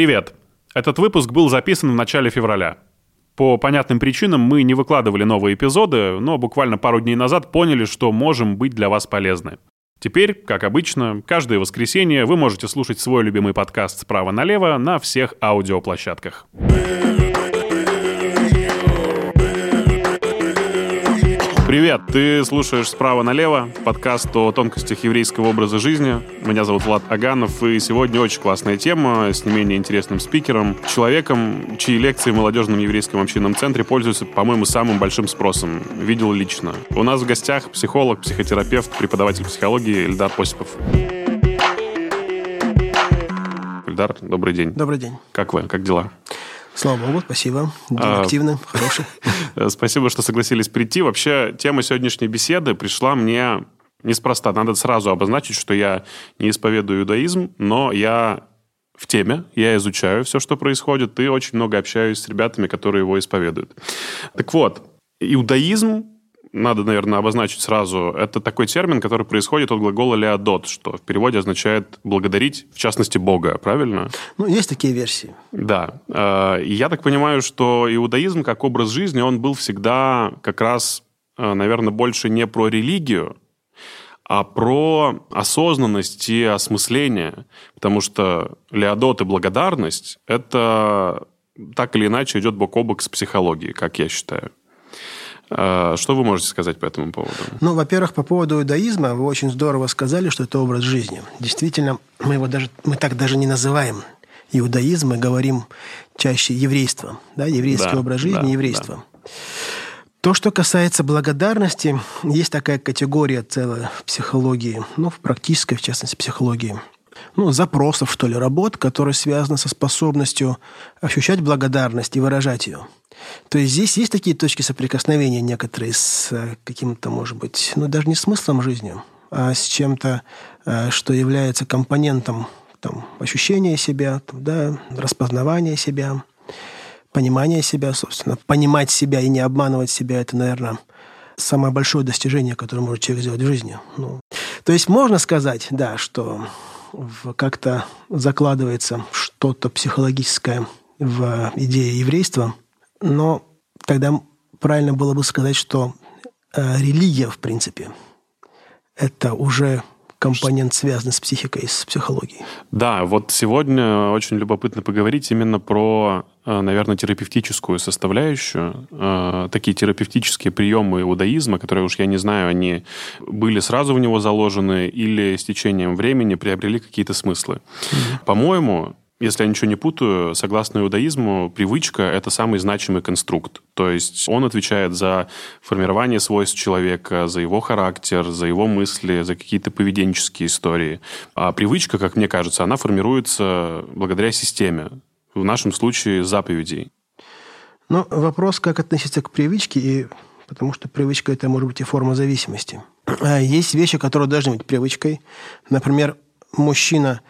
Привет! Этот выпуск был записан в начале февраля. По понятным причинам мы не выкладывали новые эпизоды, но буквально пару дней назад поняли, что можем быть для вас полезны. Теперь, как обычно, каждое воскресенье вы можете слушать свой любимый подкаст справа налево на всех аудиоплощадках. Привет, ты слушаешь «Справа налево» подкаст о тонкостях еврейского образа жизни. Меня зовут Влад Аганов, и сегодня очень классная тема с не менее интересным спикером, человеком, чьи лекции в молодежном еврейском общинном центре пользуются, по-моему, самым большим спросом. Видел лично. У нас в гостях психолог, психотерапевт, преподаватель психологии Эльдар Осипов. Эльдар, добрый день. Добрый день. Как вы? Как дела? Слава богу, спасибо. День а, активный, хороший. Спасибо, что согласились прийти. Вообще, тема сегодняшней беседы пришла мне неспроста. Надо сразу обозначить, что я не исповедую иудаизм, но я в теме, я изучаю все, что происходит, и очень много общаюсь с ребятами, которые его исповедуют. Так вот, иудаизм надо, наверное, обозначить сразу, это такой термин, который происходит от глагола «леодот», что в переводе означает «благодарить», в частности, Бога, правильно? Ну, есть такие версии. Да. Э, я так понимаю, что иудаизм как образ жизни, он был всегда как раз, э, наверное, больше не про религию, а про осознанность и осмысление. Потому что леодот и благодарность – это так или иначе идет бок о бок с психологией, как я считаю. А, что вы можете сказать по этому поводу? Ну, во-первых, по поводу иудаизма вы очень здорово сказали, что это образ жизни. Действительно, мы его даже, мы так даже не называем иудаизм, мы говорим чаще еврейство, да, еврейский да, образ жизни, да, еврейство. Да. То, что касается благодарности, есть такая категория целая в психологии, ну, в практической, в частности, психологии – ну, запросов, что ли, работ, которые связаны со способностью ощущать благодарность и выражать ее. То есть здесь есть такие точки соприкосновения некоторые с э, каким-то, может быть, ну, даже не смыслом жизни, а с чем-то, э, что является компонентом там, ощущения себя, там, да, распознавания себя, понимания себя, собственно. Понимать себя и не обманывать себя – это, наверное, самое большое достижение, которое может человек сделать в жизни. Ну, то есть можно сказать, да, что как-то закладывается что-то психологическое в идее еврейства, но тогда правильно было бы сказать, что э, религия, в принципе, это уже компонент, связанный с психикой, с психологией. Да, вот сегодня очень любопытно поговорить именно про, э, наверное, терапевтическую составляющую. Э, такие терапевтические приемы иудаизма, которые уж я не знаю, они были сразу в него заложены или с течением времени приобрели какие-то смыслы. Mm-hmm. По-моему, если я ничего не путаю, согласно иудаизму, привычка – это самый значимый конструкт. То есть он отвечает за формирование свойств человека, за его характер, за его мысли, за какие-то поведенческие истории. А привычка, как мне кажется, она формируется благодаря системе. В нашем случае заповедей. Ну, вопрос, как относиться к привычке, и потому что привычка – это может быть и форма зависимости. А есть вещи, которые должны быть привычкой. Например, мужчина,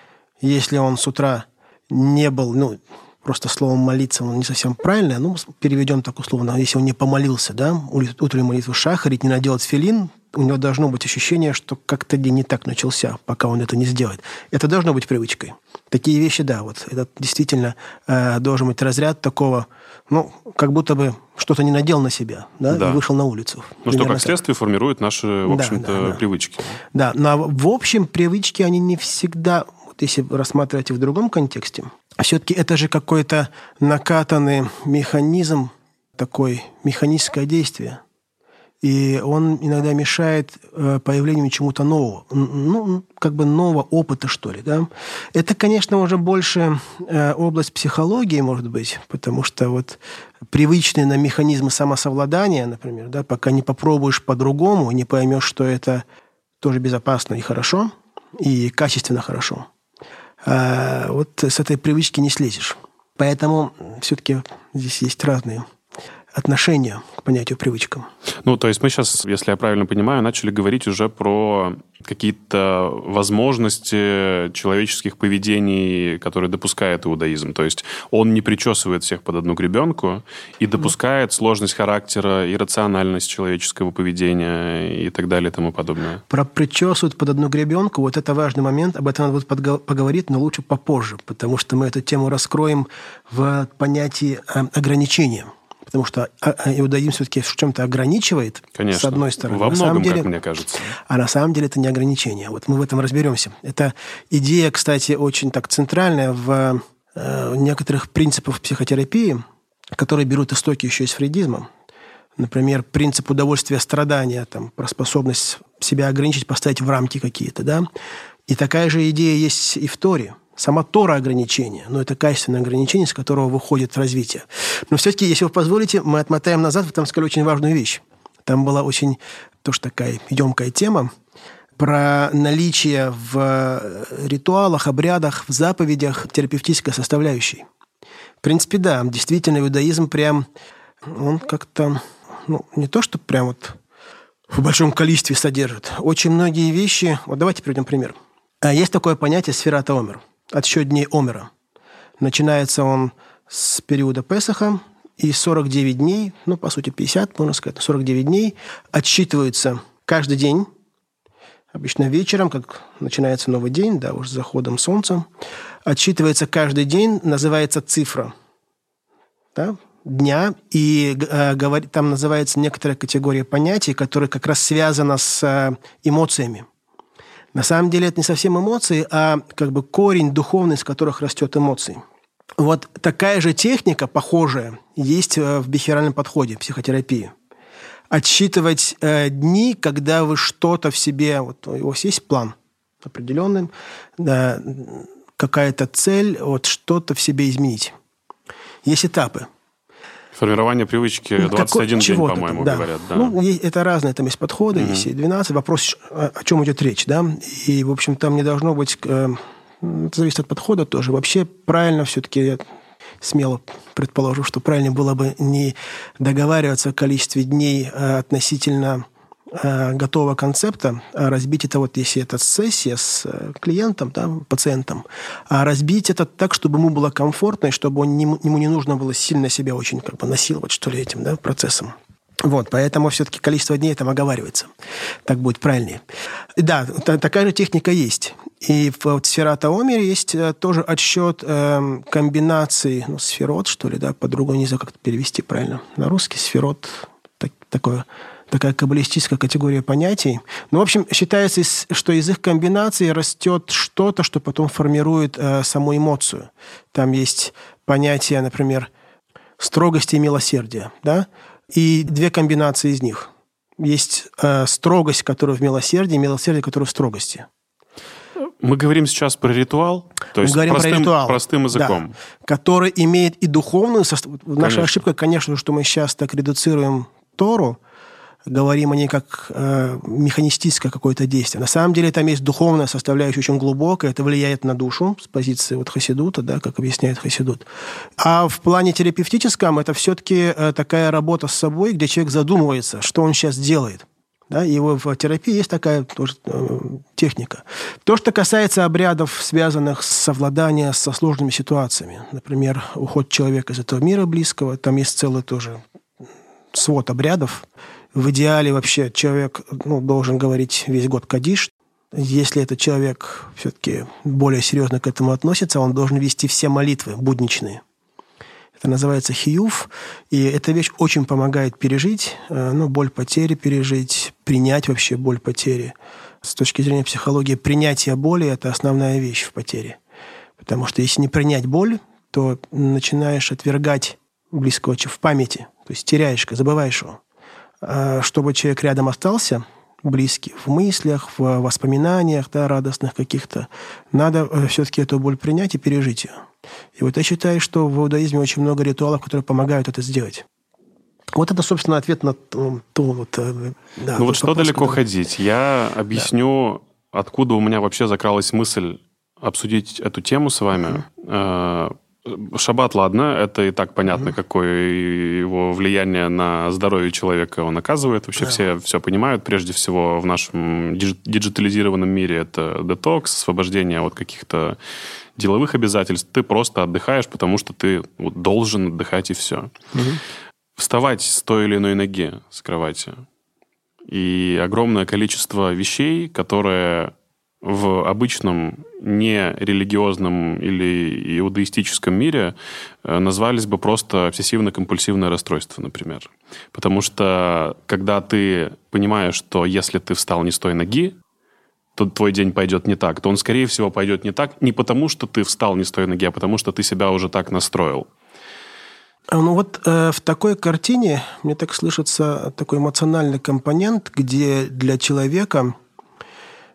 если он с утра не был, ну, просто словом молиться, он не совсем правильное, ну, переведем так условно, если он не помолился, да, утреннюю молитву шахарить, не наделать филин, у него должно быть ощущение, что как-то день не так начался, пока он это не сделает. Это должно быть привычкой. Такие вещи, да, вот это действительно э, должен быть разряд такого, ну, как будто бы что-то не надел на себя, да, да. и вышел на улицу. Ну, что как следствие формирует наши, в общем-то, да, да, да. привычки. Да, но в общем привычки, они не всегда если рассматривать в другом контексте, все-таки это же какой-то накатанный механизм, такой механическое действие. И он иногда мешает э, появлению чему-то нового, ну, как бы нового опыта, что ли, да. Это, конечно, уже больше э, область психологии, может быть, потому что вот привычные на механизмы самосовладания, например, да, пока не попробуешь по-другому, не поймешь, что это тоже безопасно и хорошо, и качественно хорошо – а вот с этой привычки не слезешь. Поэтому все-таки здесь есть разные отношение к понятию привычкам. Ну, то есть мы сейчас, если я правильно понимаю, начали говорить уже про какие-то возможности человеческих поведений, которые допускает иудаизм. То есть он не причесывает всех под одну гребенку и допускает сложность характера, иррациональность человеческого поведения и так далее и тому подобное. Про причесывают под одну гребенку, вот это важный момент, об этом надо будет поговорить, но лучше попозже, потому что мы эту тему раскроем в понятии э, ограничения потому что а, а, иудаизм все-таки в чем-то ограничивает, Конечно. с одной стороны. Во многом, на самом деле, как мне кажется. А на самом деле это не ограничение. Вот мы в этом разберемся. Это идея, кстати, очень так центральная в э, некоторых принципах психотерапии, которые берут истоки еще из фрейдизма. Например, принцип удовольствия страдания, там, про способность себя ограничить, поставить в рамки какие-то. Да? И такая же идея есть и в Торе – сама Тора ограничение, но это качественное ограничение, с которого выходит развитие. Но все-таки, если вы позволите, мы отмотаем назад, вы там сказали очень важную вещь. Там была очень тоже такая емкая тема про наличие в ритуалах, обрядах, в заповедях терапевтической составляющей. В принципе, да, действительно, иудаизм прям, он как-то, ну, не то, что прям вот в большом количестве содержит. Очень многие вещи... Вот давайте приведем пример. А есть такое понятие сфера Омер отсчет дней Омера. Начинается он с периода Песаха, и 49 дней, ну, по сути, 50, можно сказать, 49 дней, отсчитываются каждый день, обычно вечером, как начинается новый день, да, уже с заходом солнца, отсчитывается каждый день, называется цифра да, дня, и э, там называется некоторая категория понятий, которая как раз связана с э, эмоциями. На самом деле это не совсем эмоции, а как бы корень духовный, с которых растет эмоции. Вот такая же техника, похожая, есть э, в бихеральном подходе, психотерапии. Отсчитывать э, дни, когда вы что-то в себе, вот у вас есть план определенный, да, какая-то цель, вот что-то в себе изменить. Есть этапы – Формирование привычки 21 ну, день, по-моему, да. говорят. Да. Ну, это разные, там есть подходы, mm-hmm. есть и 12. Вопрос, о чем идет речь, да? И, в общем, там не должно быть... Э, это зависит от подхода тоже. Вообще правильно все-таки смело предположу, что правильно было бы не договариваться о количестве дней э, относительно готового концепта, а разбить это вот, если это сессия с э, клиентом, да, пациентом, а разбить это так, чтобы ему было комфортно, и чтобы он, ему не нужно было сильно себя очень как бы насиловать, что ли, этим да, процессом. Вот, поэтому все-таки количество дней там оговаривается. Так будет правильнее. Да, такая же техника есть. И в вот, сферата Омере есть э, тоже отсчет э, комбинаций, ну, сферот, что ли, да, по-другому не знаю, как это перевести правильно. На русский сферот, так, такое такая каббалистическая категория понятий. Ну, в общем, считается, что из их комбинации растет что-то, что потом формирует э, саму эмоцию. Там есть понятие, например, строгости и милосердия, да? И две комбинации из них. Есть э, строгость, которая в милосердии, и милосердие, которое в строгости. Мы говорим сейчас про ритуал, то есть Мы говорим простым, про ритуал, простым языком. Да, который имеет и духовную составляющую. Наша ошибка, конечно, что мы сейчас так редуцируем Тору, говорим о ней как э, механистическое какое-то действие. На самом деле там есть духовная составляющая очень глубокая, это влияет на душу с позиции вот Хасидута, да, как объясняет Хасидут. А в плане терапевтическом это все-таки э, такая работа с собой, где человек задумывается, что он сейчас делает. Да, и в терапии есть такая тоже э, техника. То, что касается обрядов, связанных с совладанием со сложными ситуациями, например, уход человека из этого мира близкого, там есть целый тоже свод обрядов, в идеале вообще человек ну, должен говорить весь год кадиш. Если этот человек все-таки более серьезно к этому относится, он должен вести все молитвы будничные. Это называется хиюф, и эта вещь очень помогает пережить, э, ну, боль потери пережить, принять вообще боль потери. С точки зрения психологии, принятие боли – это основная вещь в потере. Потому что если не принять боль, то начинаешь отвергать близкого в памяти, то есть теряешь, забываешь его. Э, чтобы человек рядом остался, близкий, в мыслях, в воспоминаниях, да, радостных каких-то, надо э, все-таки эту боль принять и пережить ее. И вот я считаю, что в иудаизме очень много ритуалов, которые помогают это сделать. Вот это, собственно, ответ на то, вот... Э, да, ну вот что вопрос, далеко который... ходить? Я объясню, да. откуда у меня вообще закралась мысль обсудить эту тему с вами. Mm-hmm. Шаббат, ладно, это и так понятно, mm-hmm. какое его влияние на здоровье человека он оказывает. Вообще да. все все понимают. Прежде всего в нашем диджитализированном мире это детокс, освобождение от каких-то деловых обязательств. Ты просто отдыхаешь, потому что ты вот, должен отдыхать и все. Mm-hmm. Вставать с той или иной ноги с кровати. И огромное количество вещей, которые в обычном нерелигиозном или иудаистическом мире э, назвались бы просто обсессивно-компульсивное расстройство, например. Потому что когда ты понимаешь, что если ты встал не с той ноги, то твой день пойдет не так, то он, скорее всего, пойдет не так не потому, что ты встал не с той ноги, а потому, что ты себя уже так настроил. А, ну вот э, в такой картине мне так слышится такой эмоциональный компонент, где для человека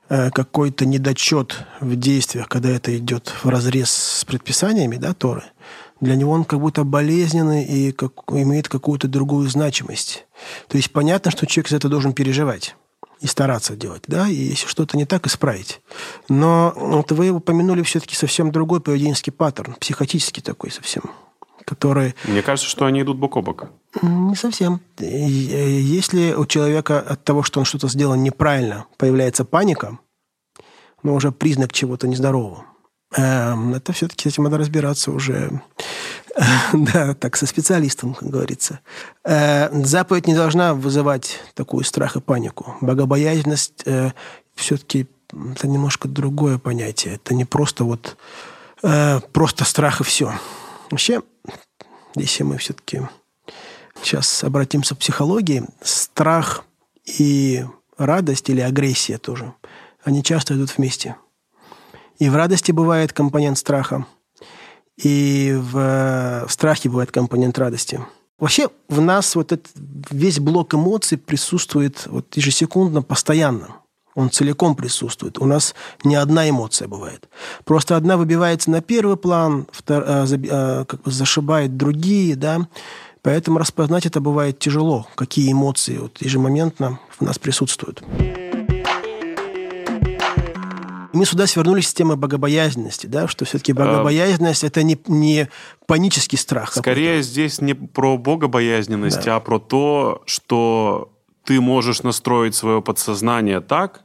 какой-то недочет в действиях, когда это идет в разрез с предписаниями да, Торы, для него он как будто болезненный и как, имеет какую-то другую значимость. То есть понятно, что человек за это должен переживать и стараться делать, да, и если что-то не так, исправить. Но вот вы упомянули все-таки совсем другой поведенческий паттерн, психотический такой совсем которые... Мне кажется, что они идут бок о бок. Не совсем. Если у человека от того, что он что-то сделал неправильно, появляется паника, ну, уже признак чего-то нездорового, эм, это все-таки с этим надо разбираться уже да, так, со специалистом, как говорится. Э, заповедь не должна вызывать такую страх и панику. Богобоязненность э, все-таки это немножко другое понятие. Это не просто вот э, просто страх и все. Вообще, если мы все-таки сейчас обратимся к психологии, страх и радость или агрессия тоже, они часто идут вместе. И в радости бывает компонент страха, и в, в страхе бывает компонент радости. Вообще в нас вот этот весь блок эмоций присутствует вот ежесекундно, постоянно. Он целиком присутствует. У нас не одна эмоция бывает. Просто одна выбивается на первый план, втор, а, а, как бы зашибает другие, да. Поэтому распознать это бывает тяжело, какие эмоции вот ежемоментно в нас присутствуют. мы сюда свернулись с темы богобоязненности, да, что все-таки а, богобоязненность это не, не панический страх. Скорее здесь не про богобоязненность, да. а про то, что ты можешь настроить свое подсознание так,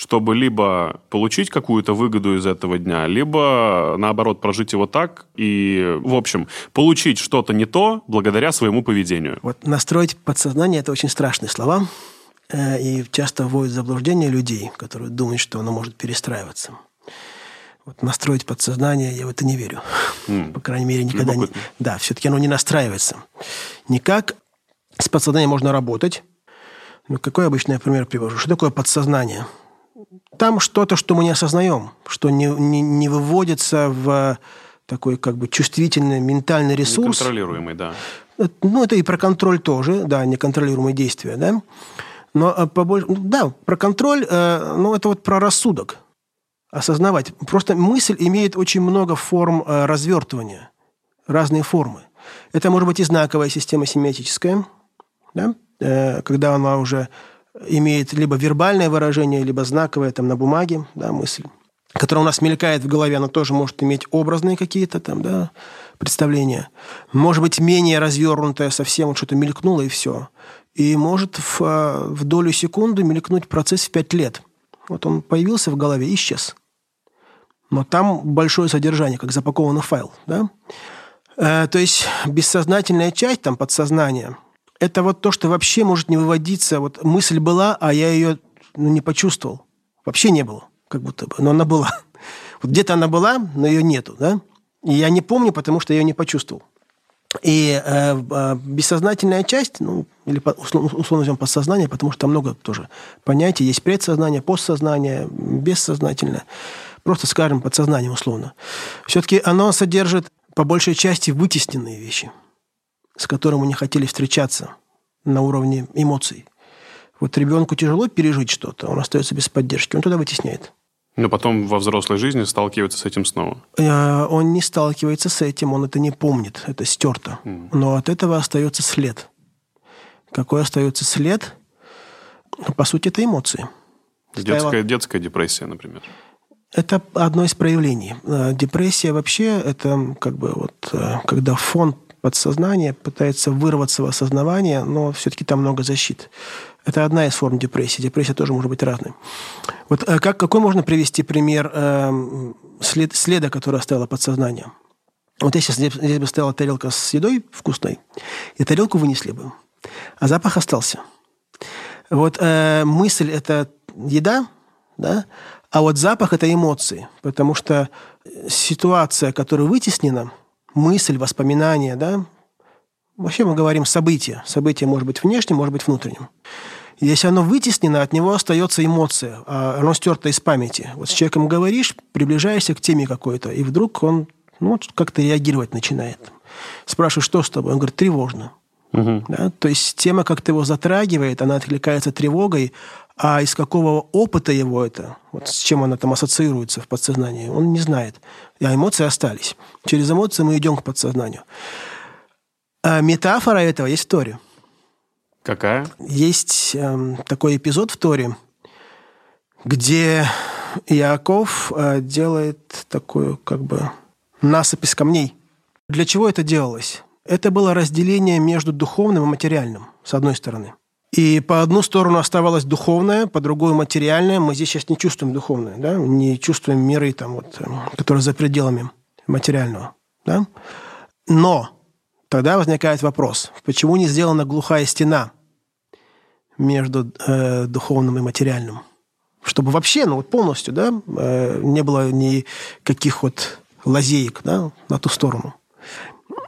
чтобы либо получить какую-то выгоду из этого дня, либо, наоборот, прожить его так и, в общем, получить что-то не то благодаря своему поведению. Вот настроить подсознание – это очень страшные слова, э, и часто вводят в заблуждение людей, которые думают, что оно может перестраиваться. Вот настроить подсознание, я в это не верю. Mm. По крайней мере, никогда не... Да, все-таки оно не настраивается. Никак с подсознанием можно работать. Ну, какой обычный пример привожу? Что такое подсознание? Там что-то, что мы не осознаем, что не, не, не выводится в такой как бы чувствительный ментальный ресурс. Неконтролируемый, да. Ну, это и про контроль тоже, да, неконтролируемые действия, да. Но э, побольше, да, про контроль, э, ну, это вот про рассудок. Осознавать. Просто мысль имеет очень много форм э, развертывания, разные формы. Это может быть и знаковая система семиотическая, да, когда она уже имеет либо вербальное выражение, либо знаковое там на бумаге, да, мысль, которая у нас мелькает в голове, она тоже может иметь образные какие-то там, да, представления. Может быть, менее развернутая совсем, вот что-то мелькнуло и все. И может в, в долю секунды мелькнуть процесс в пять лет. Вот он появился в голове и исчез. Но там большое содержание, как запакованный файл. Да? Э, то есть бессознательная часть, там подсознание – это вот то, что вообще может не выводиться. Вот мысль была, а я ее ну, не почувствовал. Вообще не было, как будто бы. Но она была. Вот где-то она была, но ее нету, да? И я не помню, потому что я ее не почувствовал. И э, э бессознательная часть, ну, или условно, условно назовем подсознание, потому что там много тоже понятий. Есть предсознание, постсознание, бессознательное. Просто скажем подсознание условно. Все-таки оно содержит по большей части вытесненные вещи – с которым не хотели встречаться на уровне эмоций. Вот ребенку тяжело пережить что-то, он остается без поддержки, он туда вытесняет. Но потом во взрослой жизни сталкивается с этим снова. Э, он не сталкивается с этим, он это не помнит, это стерто. Mm. Но от этого остается след. Какой остается след? По сути, это эмоции. Детская, детская депрессия, например. Это одно из проявлений. Э, депрессия вообще это как бы вот э, когда фон подсознания пытается вырваться в осознавание, но все-таки там много защит. Это одна из форм депрессии. Депрессия тоже может быть разной. Вот э, как, какой можно привести пример э, след, следа, который оставило подсознание? Вот если здесь, здесь бы стояла тарелка с едой вкусной, и тарелку вынесли бы, а запах остался. Вот э, мысль – это еда, да, а вот запах – это эмоции, потому что ситуация, которая вытеснена, мысль, воспоминание, да, вообще мы говорим событие. Событие может быть внешним, может быть внутренним. Если оно вытеснено, от него остается эмоция, а оно стерто из памяти. Вот с человеком говоришь, приближаешься к теме какой-то, и вдруг он ну, как-то реагировать начинает. Спрашиваешь, что с тобой? Он говорит, тревожно. Угу. Да? То есть тема как-то его затрагивает, она откликается тревогой, а из какого опыта его это, вот с чем она там ассоциируется в подсознании, он не знает. А эмоции остались. Через эмоции мы идем к подсознанию. А метафора этого есть в Торе. Какая? Есть э, такой эпизод в Торе, где Иаков э, делает такую как бы насыпь из камней. Для чего это делалось? Это было разделение между духовным и материальным, с одной стороны. И по одну сторону оставалось духовное, по другую материальное. Мы здесь сейчас не чувствуем духовное, да? не чувствуем миры, там, вот, э, которые за пределами материального. Да? Но тогда возникает вопрос, почему не сделана глухая стена между э, духовным и материальным? Чтобы вообще, ну вот полностью, да, э, не было никаких вот лазеек да, на ту сторону.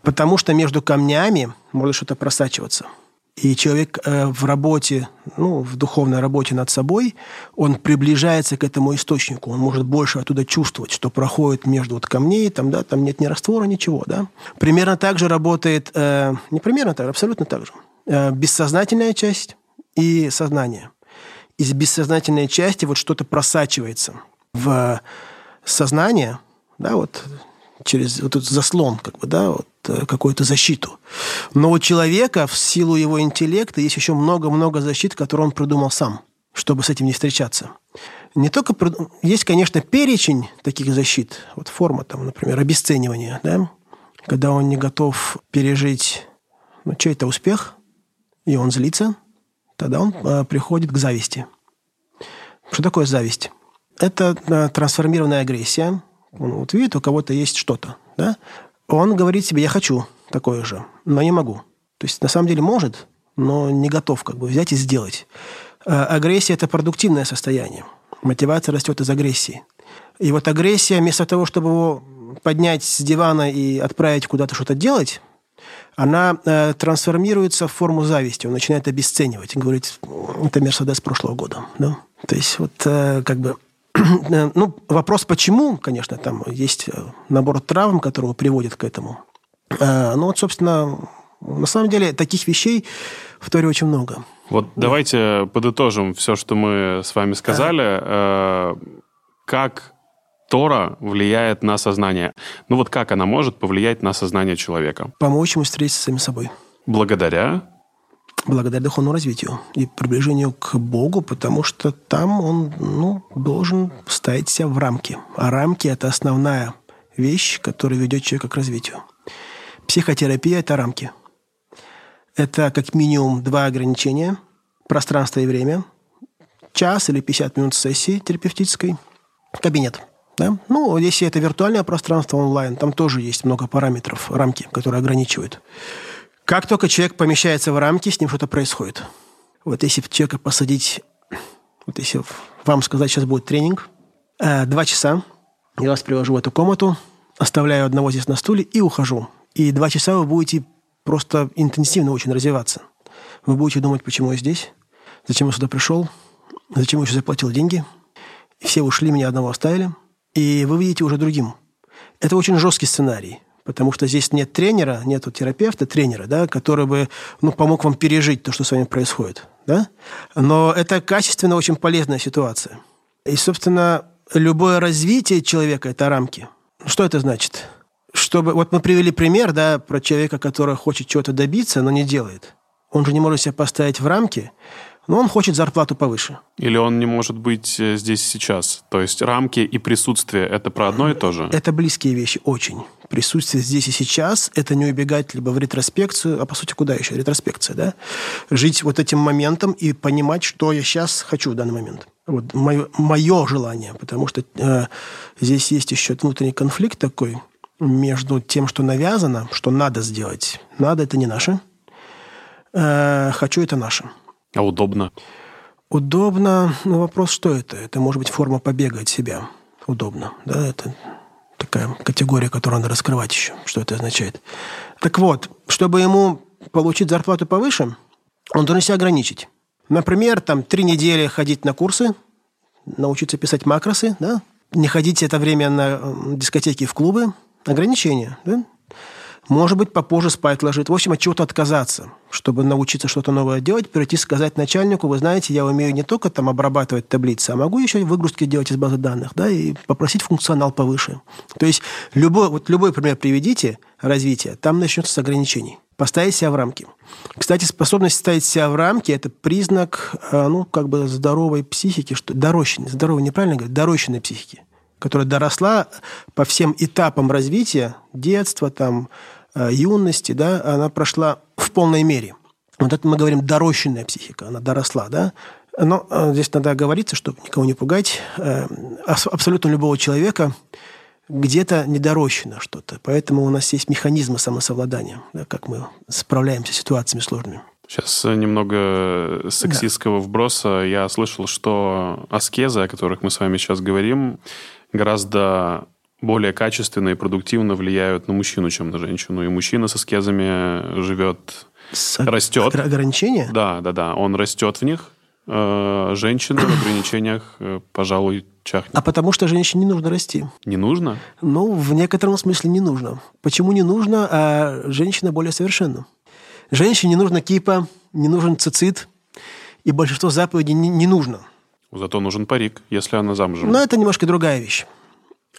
Потому что между камнями может что-то просачиваться – и человек э, в работе, ну, в духовной работе над собой, он приближается к этому источнику, он может больше оттуда чувствовать, что проходит между вот камней, там, да, там нет ни раствора, ничего, да. Примерно так же работает, э, не примерно так, абсолютно так же, э, бессознательная часть и сознание. Из бессознательной части вот что-то просачивается в сознание, да, вот через вот этот заслон, как бы, да, вот, э, какую-то защиту. Но у человека в силу его интеллекта есть еще много-много защит, которые он придумал сам, чтобы с этим не встречаться. Не только есть, конечно, перечень таких защит, вот форма там, например, обесценивания, да, когда он не готов пережить ну, чей-то успех, и он злится, тогда он э, приходит к зависти. Что такое зависть? Это э, трансформированная агрессия, вот видит, у кого-то есть что-то, да? Он говорит себе, я хочу такое же, но не могу. То есть на самом деле может, но не готов как бы взять и сделать. А агрессия – это продуктивное состояние. Мотивация растет из агрессии. И вот агрессия, вместо того, чтобы его поднять с дивана и отправить куда-то что-то делать, она э, трансформируется в форму зависти. Он начинает обесценивать и говорит, это Мерседес прошлого года. Да? То есть вот э, как бы ну, вопрос почему, конечно, там есть э, набор травм, которые приводят к этому. А, ну вот, собственно, на самом деле таких вещей в Торе очень много. Вот да. давайте подытожим все, что мы с вами сказали. А. Как Тора влияет на сознание? Ну вот как она может повлиять на сознание человека? Помочь ему встретиться с самим собой. Благодаря? Благодаря духовному развитию и приближению к Богу, потому что там он ну, должен ставить себя в рамки. А рамки – это основная вещь, которая ведет человека к развитию. Психотерапия – это рамки. Это как минимум два ограничения – пространство и время, час или 50 минут сессии терапевтической, кабинет. Да? Ну, если это виртуальное пространство онлайн, там тоже есть много параметров, рамки, которые ограничивают. Как только человек помещается в рамки, с ним что-то происходит. Вот если человека посадить, вот если вам сказать, сейчас будет тренинг, э, два часа, я вас привожу в эту комнату, оставляю одного здесь на стуле и ухожу. И два часа вы будете просто интенсивно очень развиваться. Вы будете думать, почему я здесь, зачем я сюда пришел, зачем я еще заплатил деньги. Все ушли, меня одного оставили. И вы видите уже другим. Это очень жесткий сценарий потому что здесь нет тренера, нет терапевта, тренера, да, который бы ну, помог вам пережить то, что с вами происходит. Да? Но это качественно очень полезная ситуация. И, собственно, любое развитие человека – это рамки. Что это значит? Чтобы, вот мы привели пример да, про человека, который хочет чего-то добиться, но не делает. Он же не может себя поставить в рамки, но он хочет зарплату повыше. Или он не может быть э, здесь сейчас? То есть рамки и присутствие – это про одно и то же? Это близкие вещи, очень. Присутствие здесь и сейчас – это не убегать либо в ретроспекцию, а по сути куда еще? Ретроспекция, да? Жить вот этим моментом и понимать, что я сейчас хочу в данный момент. Вот мое, мое желание, потому что э, здесь есть еще внутренний конфликт такой между тем, что навязано, что надо сделать. Надо – это не наше. Э, хочу – это наше. А удобно? Удобно, ну вопрос, что это? Это может быть форма побега от себя. Удобно, да, это такая категория, которую надо раскрывать еще, что это означает. Так вот, чтобы ему получить зарплату повыше, он должен себя ограничить. Например, там три недели ходить на курсы, научиться писать макросы, да, не ходить это время на дискотеки в клубы, ограничения, да, может быть, попозже спать ложит. В общем, от чего-то отказаться, чтобы научиться что-то новое делать, прийти сказать начальнику, вы знаете, я умею не только там обрабатывать таблицы, а могу еще выгрузки делать из базы данных, да, и попросить функционал повыше. То есть любой, вот любой пример приведите развития, там начнется с ограничений. Поставить себя в рамки. Кстати, способность ставить себя в рамки – это признак, э, ну, как бы здоровой психики, что дорощенной, здоровой, неправильно говорить, дорощенной психики которая доросла по всем этапам развития, детства, там, юности, да, она прошла в полной мере. Вот это мы говорим дорощенная психика, она доросла, да. Но э, здесь надо оговориться, чтобы никого не пугать. Э, абсолютно любого человека где-то недорощено что-то. Поэтому у нас есть механизмы самосовладания, да, как мы справляемся с ситуациями сложными. Сейчас немного сексистского да. вброса. Я слышал, что аскезы, о которых мы с вами сейчас говорим, гораздо более качественно и продуктивно влияют на мужчину, чем на женщину. И мужчина со скезами живет, с растет. Ограничения? Да, да, да. Он растет в них. Э, женщина в ограничениях, э, пожалуй, чахнет. А потому что женщине не нужно расти. Не нужно? Ну, в некотором смысле не нужно. Почему не нужно? А женщина более совершенна. Женщине не нужно кипа, не нужен цицит, и большинство заповедей не, не нужно. Зато нужен парик, если она замужем. Но это немножко другая вещь.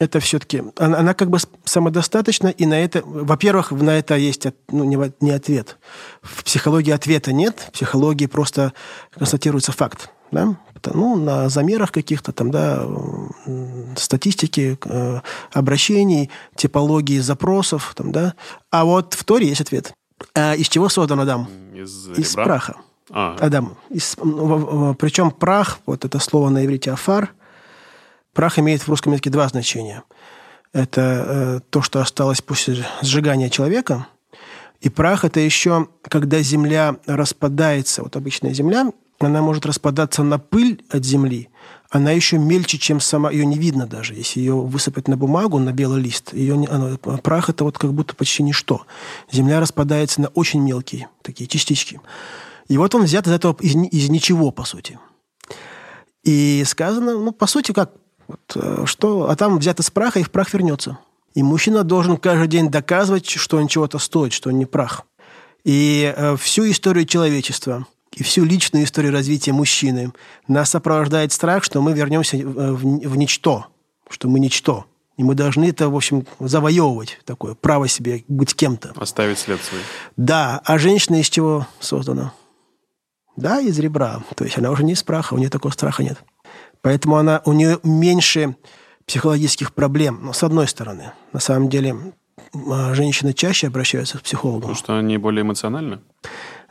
Это все-таки... Она, она как бы самодостаточна, и на это... Во-первых, на это есть ну, не, не ответ. В психологии ответа нет. В психологии просто констатируется факт. Да? Ну, на замерах каких-то там, да, статистики, э, обращений, типологии запросов, там, да. А вот в Торе есть ответ. А из чего создан Адам? Из, из праха. А. Адам. Из, причем прах, вот это слово на иврите афар, прах имеет в русском языке два значения. Это э, то, что осталось после сжигания человека, и прах – это еще, когда земля распадается, вот обычная земля, она может распадаться на пыль от земли, она еще мельче, чем сама, ее не видно даже. Если ее высыпать на бумагу, на белый лист, ее не, она, прах это вот как будто почти ничто. Земля распадается на очень мелкие такие частички. И вот он взят из этого, из, из ничего, по сути. И сказано, ну, по сути, как, вот, э, что, а там взят из праха, и в прах вернется. И мужчина должен каждый день доказывать, что он чего-то стоит, что он не прах. И э, всю историю человечества – и всю личную историю развития мужчины нас сопровождает страх, что мы вернемся в, в ничто, что мы ничто. И мы должны это, в общем, завоевывать, такое право себе быть кем-то. Оставить след свой. Да, а женщина из чего создана? Да, из ребра. То есть она уже не из праха, у нее такого страха нет. Поэтому она, у нее меньше психологических проблем. Но с одной стороны, на самом деле, а, женщины чаще обращаются к психологу. Потому что они более эмоциональны?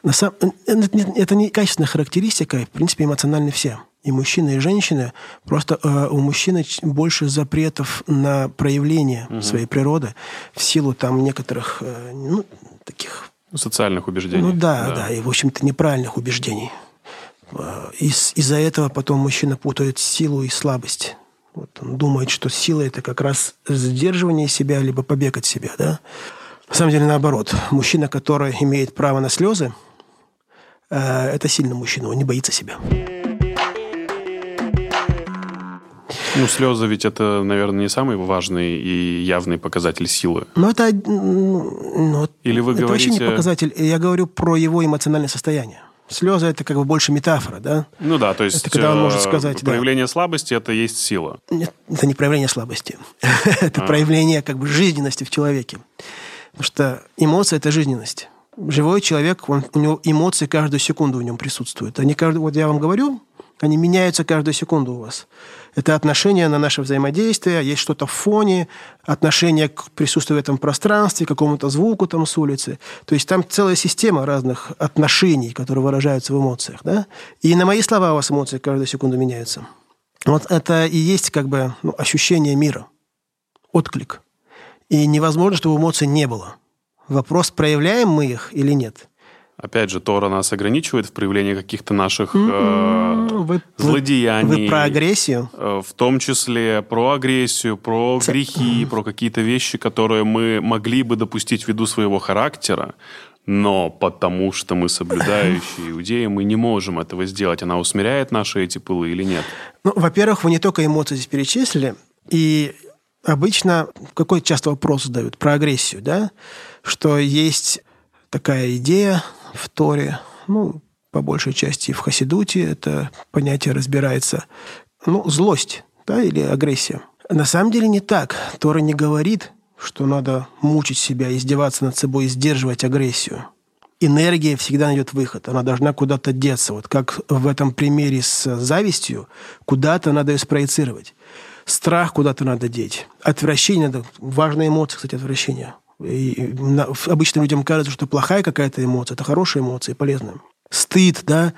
На сам... Это не качественная характеристика, в принципе, эмоциональны все. И мужчины, и женщины. Просто э, у мужчины больше запретов на проявление угу. своей природы в силу там некоторых, э, ну, таких... Социальных убеждений. Ну да, да, да и, в общем-то, неправильных убеждений. Э, из- из-за этого потом мужчина путает силу и слабость. Вот он думает, что сила – это как раз сдерживание себя, либо побег от себя, да? На самом деле наоборот. Мужчина, который имеет право на слезы, Э, это сильный мужчина, он не боится себя. Ну, слезы ведь это, наверное, не самый важный и явный показатель силы. Ну, это... Ну, Или вы это говорите... вообще не показатель. Я говорю про его эмоциональное состояние. Слезы это как бы больше метафора, да? Ну да, то есть это когда он может сказать, проявление да. слабости это есть сила. Нет, это не проявление слабости. это а. проявление как бы жизненности в человеке. Потому что эмоция – это жизненность. Живой человек, он, у него эмоции каждую секунду в нем присутствуют. Они каждую, вот я вам говорю, они меняются каждую секунду у вас. Это отношение на наше взаимодействие, есть что-то в фоне, отношение к присутствию в этом пространстве, к какому-то звуку там с улицы. То есть там целая система разных отношений, которые выражаются в эмоциях. Да? И на мои слова у вас эмоции каждую секунду меняются. Вот это и есть как бы ну, ощущение мира, отклик. И невозможно, чтобы эмоций не было. Вопрос, проявляем мы их или нет – Опять же, Тора нас ограничивает в проявлении каких-то наших э, вы, злодеяний. Вы про агрессию? Э, в том числе про агрессию, про Ц... грехи, про какие-то вещи, которые мы могли бы допустить ввиду своего характера, но потому что мы соблюдающие иудеи, мы не можем этого сделать. Она усмиряет наши эти пылы или нет? Ну, во-первых, вы не только эмоции здесь перечислили, и обычно какой часто вопрос задают про агрессию, да, что есть такая идея в Торе, ну, по большей части в Хасидуте это понятие разбирается, ну, злость, да, или агрессия. На самом деле не так. Тора не говорит, что надо мучить себя, издеваться над собой сдерживать агрессию. Энергия всегда найдет выход, она должна куда-то деться. Вот как в этом примере с завистью, куда-то надо ее спроецировать. Страх куда-то надо деть. Отвращение, надо, важная эмоция, кстати, отвращение. И обычно людям кажется, что плохая какая-то эмоция, это хорошая эмоция, полезная. Стыд, да.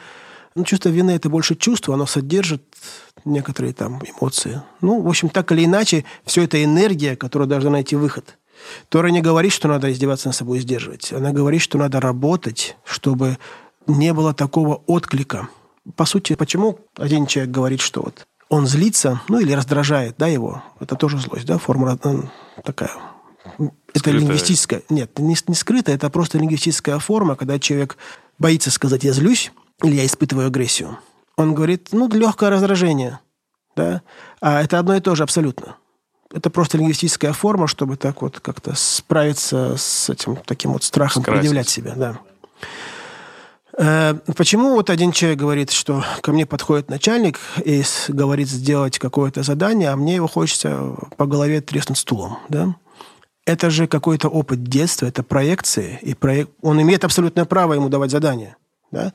Ну, чувство вины – это больше чувство, оно содержит некоторые там эмоции. Ну, в общем, так или иначе, все это энергия, которая должна найти выход. Тора не говорит, что надо издеваться над собой и сдерживать. Она говорит, что надо работать, чтобы не было такого отклика. По сути, почему один человек говорит, что вот он злится, ну или раздражает, да, его, это тоже злость, да, форма такая это скрытая. лингвистическая... Нет, не, не скрытая, это просто лингвистическая форма, когда человек боится сказать «я злюсь» или «я испытываю агрессию». Он говорит, ну, легкое раздражение. Да? А это одно и то же абсолютно. Это просто лингвистическая форма, чтобы так вот как-то справиться с этим таким вот страхом, Скрасить. предъявлять себя. Да. Э, почему вот один человек говорит, что ко мне подходит начальник и говорит сделать какое-то задание, а мне его хочется по голове треснуть стулом, да? Это же какой-то опыт детства, это проекции, и проек... он имеет абсолютное право ему давать задания. Да?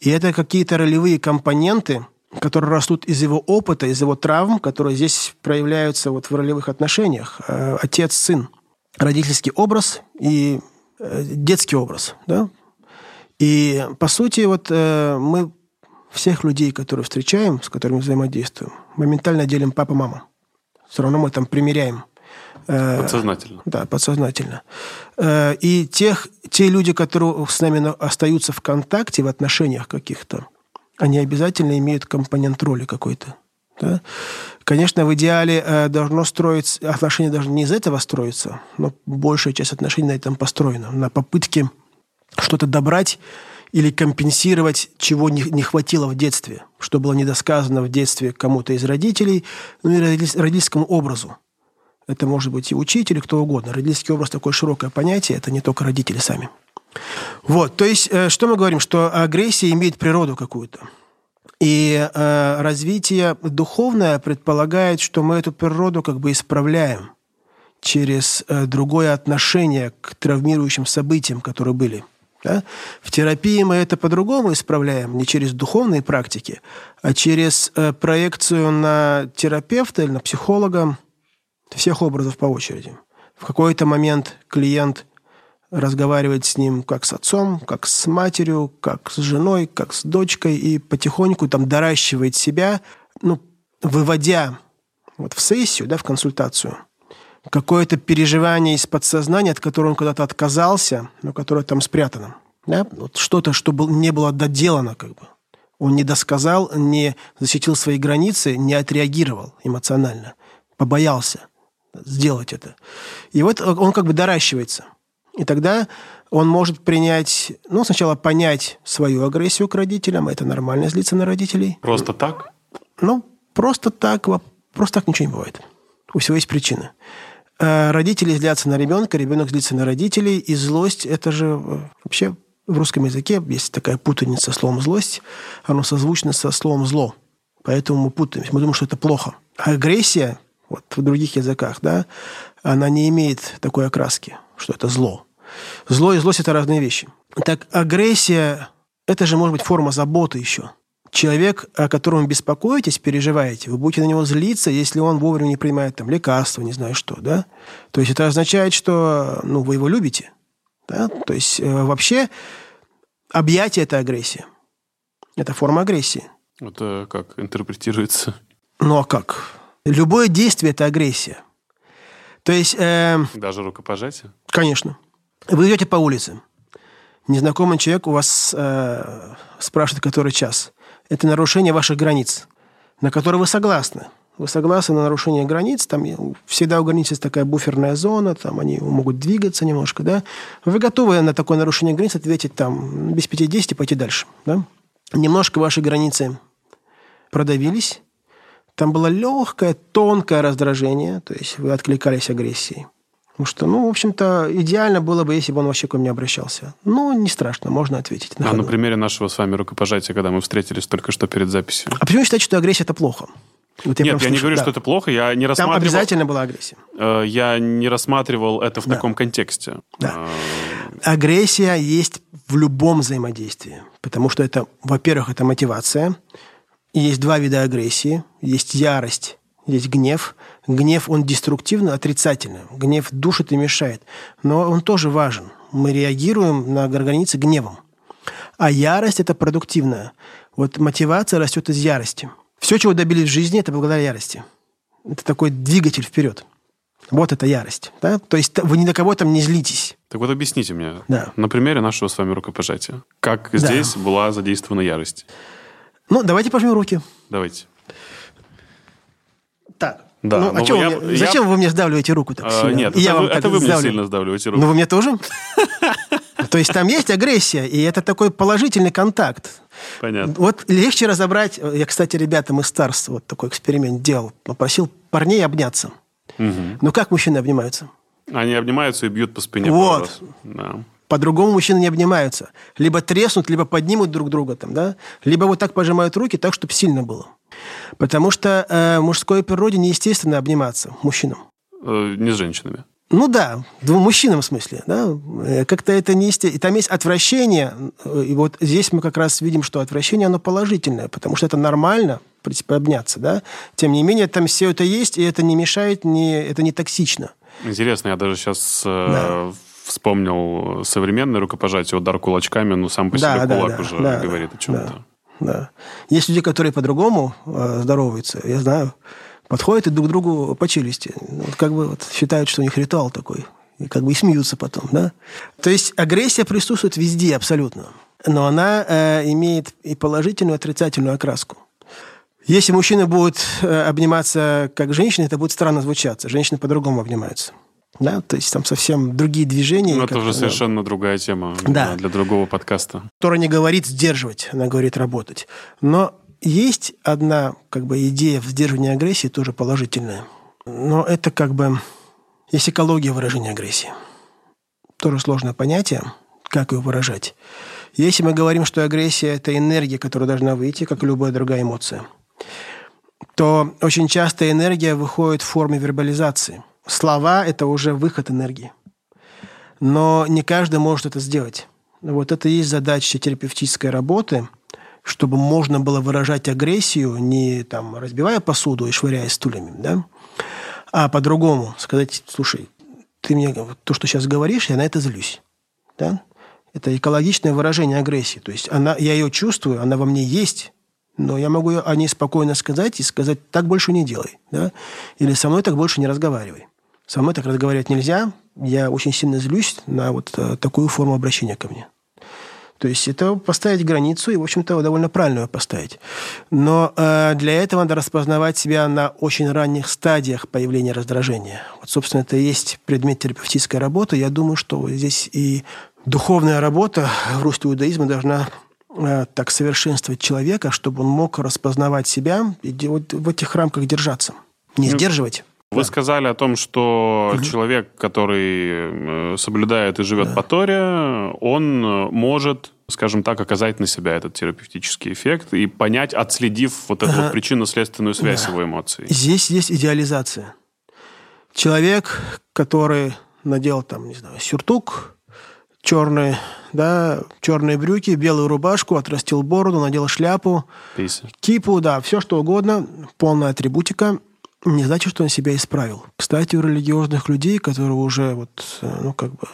И это какие-то ролевые компоненты, которые растут из его опыта, из его травм, которые здесь проявляются вот в ролевых отношениях. Э, отец-сын. Родительский образ и э, детский образ. Да? И, по сути, вот э, мы всех людей, которые встречаем, с которыми взаимодействуем, моментально делим папа-мама. Все равно мы там примеряем – подсознательно. Да, подсознательно. Э, и тех, те люди, которые с нами остаются в контакте, в отношениях каких-то, они обязательно имеют компонент роли какой-то. Да? Конечно, в идеале э, должно строиться, отношения должны не из этого строиться, но большая часть отношений на этом построена, на попытке что-то добрать или компенсировать, чего не, не хватило в детстве, что было недосказано в детстве кому-то из родителей, ну и родительскому образу. Это может быть и учитель, и кто угодно. Родительский образ такое широкое понятие, это не только родители сами. Вот, то есть, э, что мы говорим? Что агрессия имеет природу какую-то. И э, развитие духовное предполагает, что мы эту природу как бы исправляем через э, другое отношение к травмирующим событиям, которые были. Да? В терапии мы это по-другому исправляем, не через духовные практики, а через э, проекцию на терапевта или на психолога, всех образов по очереди. В какой-то момент клиент разговаривает с ним как с отцом, как с матерью, как с женой, как с дочкой, и потихоньку там доращивает себя, ну, выводя вот в сессию, да, в консультацию, какое-то переживание из подсознания, от которого он когда-то отказался, но которое там спрятано. Да? Вот что-то, что был, не было доделано как бы. Он не досказал, не защитил свои границы, не отреагировал эмоционально, побоялся – сделать это. И вот он как бы доращивается. И тогда он может принять, ну, сначала понять свою агрессию к родителям, это нормально злиться на родителей. Просто так? Ну, просто так, просто так ничего не бывает. У всего есть причина. Э, родители злятся на ребенка, ребенок злится на родителей, и злость – это же э, вообще в русском языке есть такая путаница словом «злость», оно созвучно со словом «зло». Поэтому мы путаемся, мы думаем, что это плохо. А агрессия вот в других языках, да, она не имеет такой окраски, что это зло. Зло и злость – это разные вещи. Так агрессия – это же может быть форма заботы еще. Человек, о котором вы беспокоитесь, переживаете, вы будете на него злиться, если он вовремя не принимает там лекарства, не знаю что, да? То есть это означает, что ну, вы его любите. Да? То есть э, вообще объятие – это агрессия. Это форма агрессии. Это как интерпретируется? Ну а как? Любое действие – это агрессия. То есть... Э, Даже рукопожатие? Конечно. Вы идете по улице. Незнакомый человек у вас э, спрашивает, который час. Это нарушение ваших границ, на которые вы согласны. Вы согласны на нарушение границ, там всегда у границ есть такая буферная зона, там они могут двигаться немножко, да. Вы готовы на такое нарушение границ ответить там без 5-10 и пойти дальше, да. Немножко ваши границы продавились, там было легкое, тонкое раздражение, то есть вы откликались агрессией. Потому что, ну, в общем-то, идеально было бы, если бы он вообще ко мне обращался. Ну, не страшно, можно ответить. На а ходу. на примере нашего с вами рукопожатия, когда мы встретились только что перед записью. А почему считаете, что агрессия – это плохо? Вот я Нет, я не говорю, да. что это плохо, я не рассматривал... Там обязательно была агрессия. Э, я не рассматривал это в да. таком контексте. Да. Э, агрессия есть в любом взаимодействии, потому что это, во-первых, это мотивация, есть два вида агрессии. Есть ярость, есть гнев. Гнев, он деструктивно, отрицательно. Гнев душит и мешает. Но он тоже важен. Мы реагируем на границы гневом. А ярость – это продуктивная. Вот мотивация растет из ярости. Все, чего добились в жизни, это благодаря ярости. Это такой двигатель вперед. Вот это ярость. Да? То есть вы ни на кого там не злитесь. Так вот объясните мне да. на примере нашего с вами рукопожатия. Как да. здесь была задействована ярость? Ну, давайте пожмем руки. Давайте. Так. Да, ну, а я, вы, я, зачем я... вы мне сдавливаете руку так а, Нет, я это, вам это вы мне сильно сдавливаете руку. Ну, вы мне тоже? То есть там есть агрессия, и это такой положительный контакт. Понятно. Вот легче разобрать... Я, кстати, ребятам из Старс вот такой эксперимент делал. Попросил парней обняться. Угу. Ну, как мужчины обнимаются? Они обнимаются и бьют по спине. Вот. Да. По-другому мужчины не обнимаются. Либо треснут, либо поднимут друг друга, там, да? либо вот так пожимают руки, так, чтобы сильно было. Потому что э, мужской природе неестественно обниматься мужчинам. Э, не с женщинами. Ну да, двум мужчинам в смысле, да, э, как-то это не. И там есть отвращение, и вот здесь мы как раз видим, что отвращение, оно положительное, потому что это нормально, в принципе, обняться, да. Тем не менее, там все это есть, и это не мешает, не, это не токсично. Интересно, я даже сейчас э, да вспомнил современное рукопожатие, удар кулачками, ну, сам по себе да, кулак да, уже да, говорит о чем-то. Да, да. Есть люди, которые по-другому э, здороваются, я знаю, подходят и друг другу по челюсти. Вот как бы вот считают, что у них ритуал такой. И как бы и смеются потом, да? То есть агрессия присутствует везде абсолютно. Но она э, имеет и положительную, и отрицательную окраску. Если мужчина будет э, обниматься как женщина, это будет странно звучаться. Женщины по-другому обнимаются. Да, то есть там совсем другие движения. Ну, это уже совершенно другая тема да. для другого подкаста. Которая не говорит сдерживать, она говорит работать. Но есть одна как бы идея в сдерживании агрессии тоже положительная. Но это как бы есть экология выражения агрессии. Тоже сложное понятие, как ее выражать. Если мы говорим, что агрессия – это энергия, которая должна выйти, как и любая другая эмоция, то очень часто энергия выходит в форме вербализации – слова – это уже выход энергии. Но не каждый может это сделать. Вот это и есть задача терапевтической работы, чтобы можно было выражать агрессию, не там, разбивая посуду и швыряя стульями, да? а по-другому сказать, слушай, ты мне то, что сейчас говоришь, я на это злюсь. Да? Это экологичное выражение агрессии. То есть она, я ее чувствую, она во мне есть, но я могу о ней спокойно сказать и сказать, так больше не делай. Да? Или со мной так больше не разговаривай. Со мной так разговаривать нельзя. Я очень сильно злюсь на вот э, такую форму обращения ко мне. То есть это поставить границу и, в общем-то, довольно правильно ее поставить. Но э, для этого надо распознавать себя на очень ранних стадиях появления раздражения. Вот, собственно, это и есть предмет терапевтической работы. Я думаю, что здесь и духовная работа в русле иудаизма должна э, так совершенствовать человека, чтобы он мог распознавать себя и вот в этих рамках держаться. Не ну, сдерживать. Вы да. сказали о том, что угу. человек, который э, соблюдает и живет да. по Торе, он э, может, скажем так, оказать на себя этот терапевтический эффект и понять, отследив вот эту ага. вот причинно-следственную связь да. его эмоций. Здесь есть идеализация. Человек, который надел там, не знаю, сюртук, черные, да, черные брюки, белую рубашку, отрастил бороду, надел шляпу, Пейся. кипу, да, все что угодно, полная атрибутика, не значит, что он себя исправил. Кстати, у религиозных людей, которые уже вот, э, ну, как бы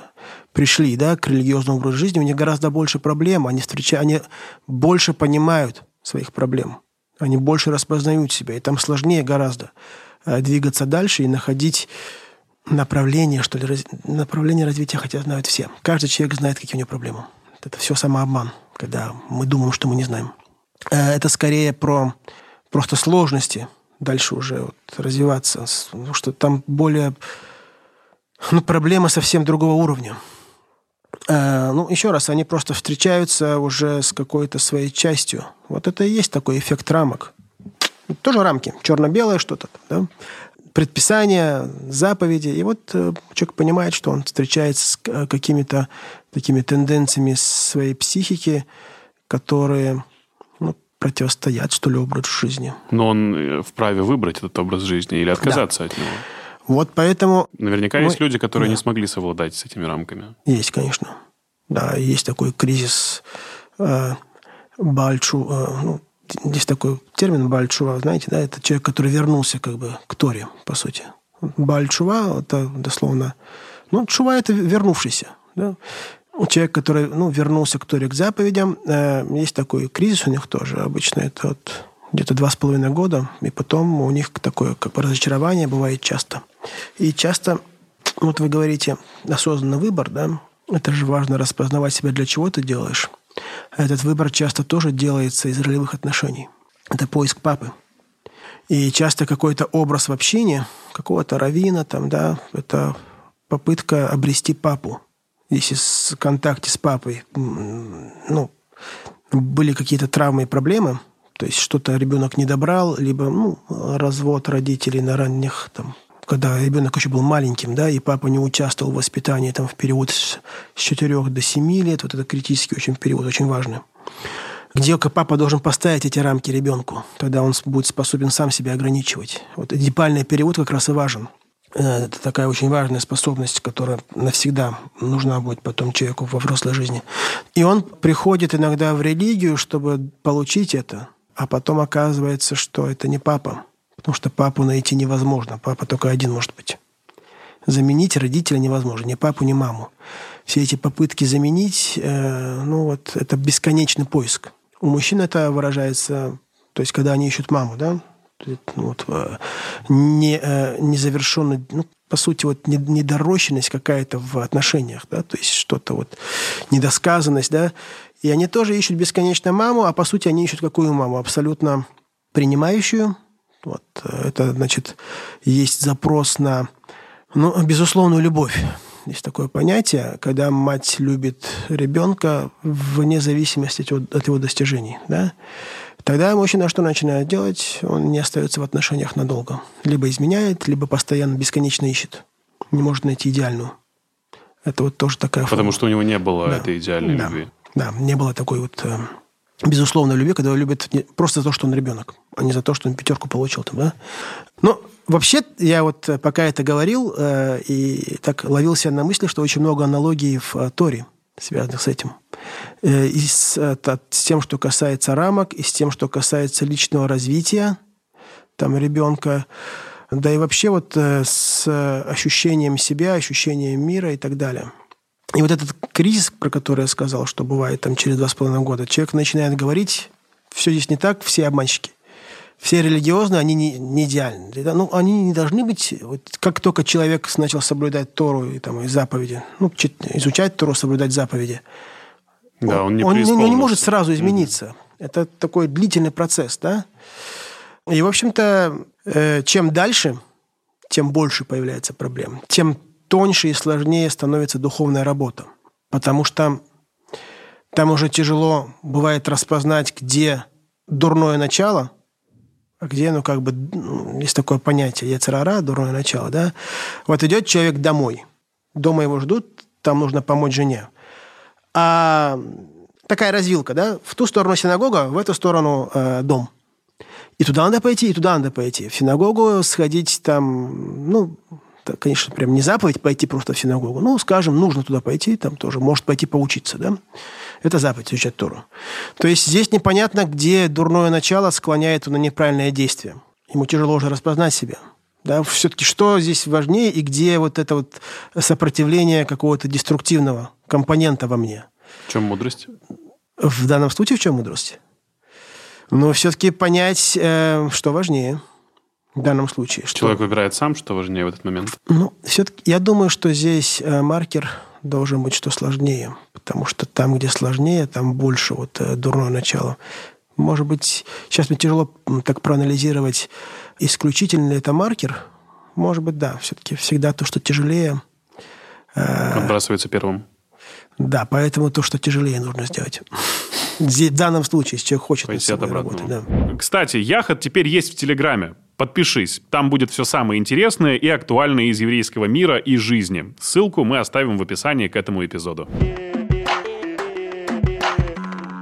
пришли, да, к религиозному образу жизни, у них гораздо больше проблем, они встречают, они больше понимают своих проблем, они больше распознают себя, и там сложнее гораздо э, двигаться дальше и находить направление, что ли, раз... направление развития, хотя знают все. Каждый человек знает, какие у него проблемы. Это все самообман, когда мы думаем, что мы не знаем. Э, это скорее про просто сложности дальше уже вот развиваться, потому что там более ну, проблема совсем другого уровня. Э, ну, еще раз, они просто встречаются уже с какой-то своей частью. Вот это и есть такой эффект рамок. Тоже рамки, черно-белое что-то, да? предписания, заповеди. И вот э, человек понимает, что он встречается с э, какими-то такими тенденциями своей психики, которые ну, противостоят, что ли, образу жизни. Но он э, вправе выбрать этот образ жизни или отказаться да. от него. Вот поэтому... Наверняка мы... есть люди, которые да. не смогли совладать с этими рамками. Есть, конечно. Да, есть такой кризис э, Бальчу, э, ну, есть такой термин Бальчува, знаете, да, это человек, который вернулся как бы к Торе, по сути. Бальчува – это дословно... Ну, Чува – это вернувшийся. Да? Человек, который ну, вернулся к Торе, к заповедям. Э, есть такой кризис у них тоже. Обычно это вот где-то два с половиной года, и потом у них такое как бы разочарование бывает часто. И часто, вот вы говорите, осознанный выбор, да, это же важно распознавать себя, для чего ты делаешь. Этот выбор часто тоже делается из ролевых отношений. Это поиск папы. И часто какой-то образ в общении, какого-то равина, там, да, это попытка обрести папу. Если в контакте с папой ну, были какие-то травмы и проблемы, то есть что-то ребенок не добрал, либо ну, развод родителей на ранних там, когда ребенок еще был маленьким, да, и папа не участвовал в воспитании там, в период с 4 до 7 лет, вот это критический очень период, очень важный, где папа должен поставить эти рамки ребенку, тогда он будет способен сам себя ограничивать. Вот эдипальный период как раз и важен. Э, это такая очень важная способность, которая навсегда нужна будет потом человеку во взрослой жизни. И он приходит иногда в религию, чтобы получить это, а потом оказывается, что это не папа, Потому что папу найти невозможно. Папа только один может быть. Заменить родителя невозможно. Ни папу, ни маму. Все эти попытки заменить, э, ну вот, это бесконечный поиск. У мужчин это выражается, то есть когда они ищут маму, да, вот, э, не, э, незавершенный, ну, по сути, вот недорощенность какая-то в отношениях, да, то есть что-то вот, недосказанность, да, и они тоже ищут бесконечно маму, а по сути они ищут какую маму? Абсолютно принимающую, вот, это, значит, есть запрос на ну, безусловную любовь. Есть такое понятие, когда мать любит ребенка вне зависимости от его достижений. Да? Тогда мужчина что начинает делать? Он не остается в отношениях надолго. Либо изменяет, либо постоянно бесконечно ищет. Не может найти идеальную. Это вот тоже такая Потому форма. что у него не было да. этой идеальной да. любви. Да, не было такой вот э, безусловной любви, когда его любят просто за то, что он ребенок, а не за то, что он пятерку получил там, да. Но вообще, я вот э, пока это говорил, э, и так ловил себя на мысли, что очень много аналогий в э, Торе, связанных с этим. Э, и с, с тем, что касается рамок, и с тем, что касается личного развития там ребенка, да и вообще вот э, с ощущением себя, ощущением мира и так далее. И вот этот кризис, про который я сказал, что бывает там через два с половиной года, человек начинает говорить, все здесь не так, все обманщики. Все религиозные, они не, не идеальны. Ну, они не должны быть... Вот как только человек начал соблюдать Тору и, там, и заповеди, ну, изучать Тору, соблюдать заповеди, да, он, не, он, он не может сразу измениться. Mm-hmm. Это такой длительный процесс, да? И, в общем-то, э, чем дальше, тем больше появляется проблем. Тем тоньше и сложнее становится духовная работа. Потому что там уже тяжело бывает распознать, где дурное начало, а где, ну, как бы, ну, есть такое понятие, яцерара, дурное начало, да. Вот идет человек домой. Дома его ждут, там нужно помочь жене. А такая развилка, да, в ту сторону синагога, в эту сторону э, дом. И туда надо пойти, и туда надо пойти. В синагогу сходить там, ну, это, конечно, прям не заповедь пойти просто в синагогу. Ну, скажем, нужно туда пойти, там тоже может пойти поучиться, да. Это заповедь изучать Тору. То есть здесь непонятно, где дурное начало склоняет на неправильное действие. Ему тяжело уже распознать себя. Да, все-таки что здесь важнее и где вот это вот сопротивление какого-то деструктивного компонента во мне? В чем мудрость? В данном случае в чем мудрость? Но все-таки понять, э, что важнее в данном случае. Что... Человек выбирает сам, что важнее в этот момент? Ну, все-таки я думаю, что здесь э, маркер должен быть что сложнее, потому что там, где сложнее, там больше вот э, дурное начало. Может быть, сейчас мне тяжело так проанализировать, исключительно ли это маркер. Может быть, да, все-таки всегда то, что тяжелее... Отбрасывается первым. Да, поэтому то, что тяжелее, нужно сделать. В данном случае, если человек хочет Пойти от работать. Да. Кстати, Яхот теперь есть в Телеграме. Подпишись, там будет все самое интересное и актуальное из еврейского мира и жизни. Ссылку мы оставим в описании к этому эпизоду.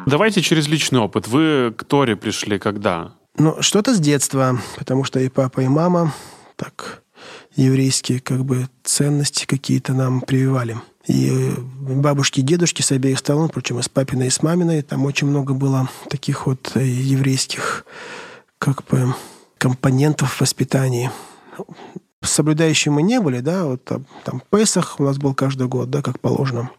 Давайте через личный опыт. Вы к Торе пришли когда? Ну, что-то с детства, потому что и папа, и мама так еврейские как бы ценности какие-то нам прививали. И бабушки, дедушки с обеих сторон, причем и с папиной, и с маминой, там очень много было таких вот э, еврейских как бы компонентов в воспитании. Соблюдающие мы не были, да, вот там Песах у нас был каждый год, да, как положено.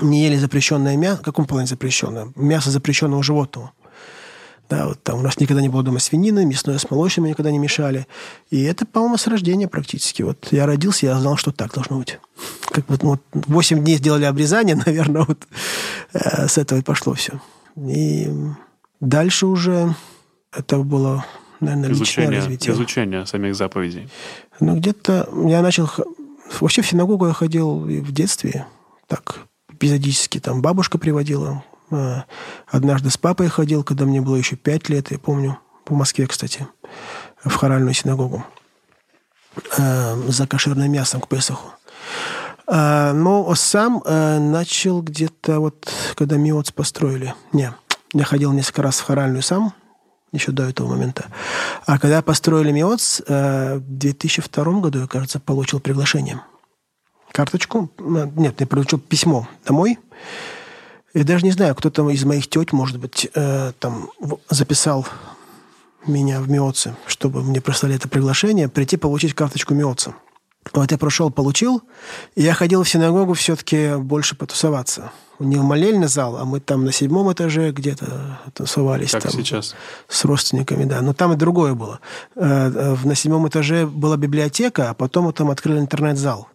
Не ели запрещенное мясо. В каком плане запрещенное? Мясо запрещенного животного. Да, вот там у нас никогда не было дома свинины, мясное с молочным никогда не мешали. И это, по-моему, с рождения практически. Вот я родился, я знал, что так должно быть. Как вот, ну, вот 8 дней сделали обрезание, наверное, вот э, с этого и пошло все. И дальше уже это было, наверное, изучение, личное развитие. Изучение самих заповедей. Ну, где-то я начал... Вообще в синагогу я ходил в детстве, так, эпизодически. Там бабушка приводила, однажды с папой ходил, когда мне было еще пять лет, я помню, в Москве, кстати, в хоральную синагогу а, за кошерным мясом к Песаху. А, но сам начал где-то вот, когда МИОЦ построили. Не, я ходил несколько раз в хоральную сам, еще до этого момента. А когда построили МИОЦ, в 2002 году, я, кажется, получил приглашение. Карточку, нет, я получил письмо домой, я даже не знаю, кто там из моих теть, может быть, э, там записал меня в МИОЦе, чтобы мне прислали это приглашение, прийти получить карточку МИОЦа. Вот я прошел, получил, и я ходил в синагогу все-таки больше потусоваться. Не в молельный зал, а мы там на седьмом этаже где-то тусовались. Как там, сейчас? С родственниками, да. Но там и другое было. Э, э, на седьмом этаже была библиотека, а потом мы там открыли интернет-зал.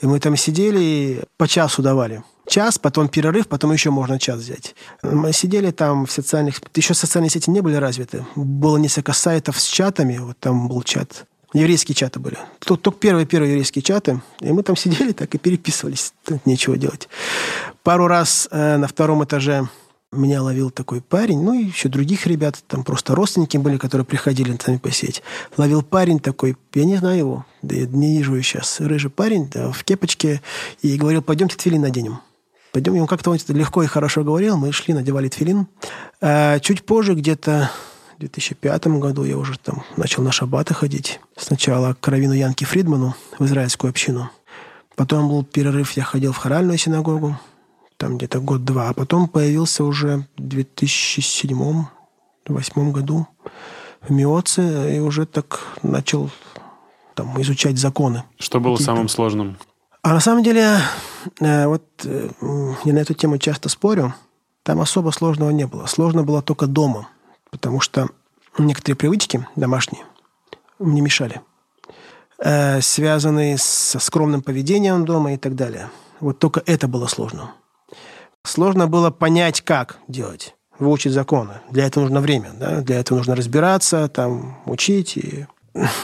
И мы там сидели и по часу давали час, потом перерыв, потом еще можно час взять. Мы сидели там в социальных... Еще социальные сети не были развиты. Было несколько сайтов с чатами. Вот там был чат. Еврейские чаты были. Тут только первые-первые еврейские чаты. И мы там сидели так и переписывались. Тут нечего делать. Пару раз э, на втором этаже меня ловил такой парень, ну и еще других ребят, там просто родственники были, которые приходили сами посетить. Ловил парень такой, я не знаю его, да я не вижу его сейчас, рыжий парень да, в кепочке, и говорил, пойдемте твили наденем пойдем. Он как-то он легко и хорошо говорил. Мы шли, надевали тфилин. А чуть позже, где-то в 2005 году, я уже там начал на шаббаты ходить. Сначала к Равину Янке Фридману в израильскую общину. Потом был перерыв, я ходил в хоральную синагогу. Там где-то год-два. А потом появился уже в 2007-2008 году в Миоце и уже так начал там, изучать законы. Что было самым сложным? А на самом деле, э, вот э, я на эту тему часто спорю, там особо сложного не было. Сложно было только дома, потому что некоторые привычки домашние мне мешали, э, связанные со скромным поведением дома и так далее. Вот только это было сложно. Сложно было понять, как делать, выучить законы. Для этого нужно время, да? для этого нужно разбираться, там, учить и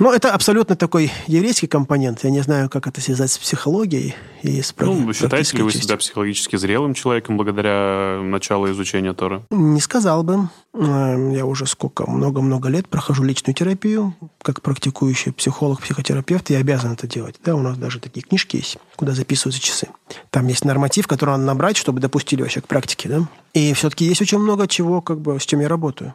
ну, это абсолютно такой еврейский компонент. Я не знаю, как это связать с психологией и с Ну, считаете ли вы себя психологически зрелым человеком благодаря началу изучения Тора? Не сказал бы. Эм, я уже сколько, много-много лет прохожу личную терапию. Как практикующий психолог, психотерапевт, я обязан это делать. Да, у нас даже такие книжки есть, куда записываются часы. Там есть норматив, который надо набрать, чтобы допустили вообще к практике. Да? И все-таки есть очень много чего, как бы, с чем я работаю.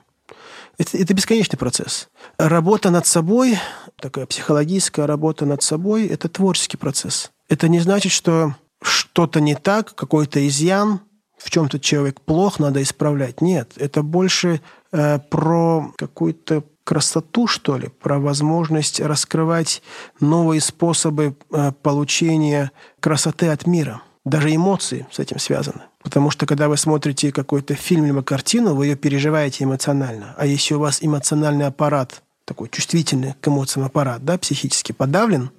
Это, это бесконечный процесс. Работа над собой, такая психологическая работа над собой, это творческий процесс. Это не значит, что что-то не так, какой-то изъян, в чем-то человек плох, надо исправлять. Нет, это больше э, про какую-то красоту, что ли, про возможность раскрывать новые способы э, получения красоты от мира. Даже эмоции с этим связаны. Потому что когда вы смотрите какой-то фильм либо картину, вы ее переживаете эмоционально. А если у вас эмоциональный аппарат, такой чувствительный к эмоциям аппарат, да, психически подавлен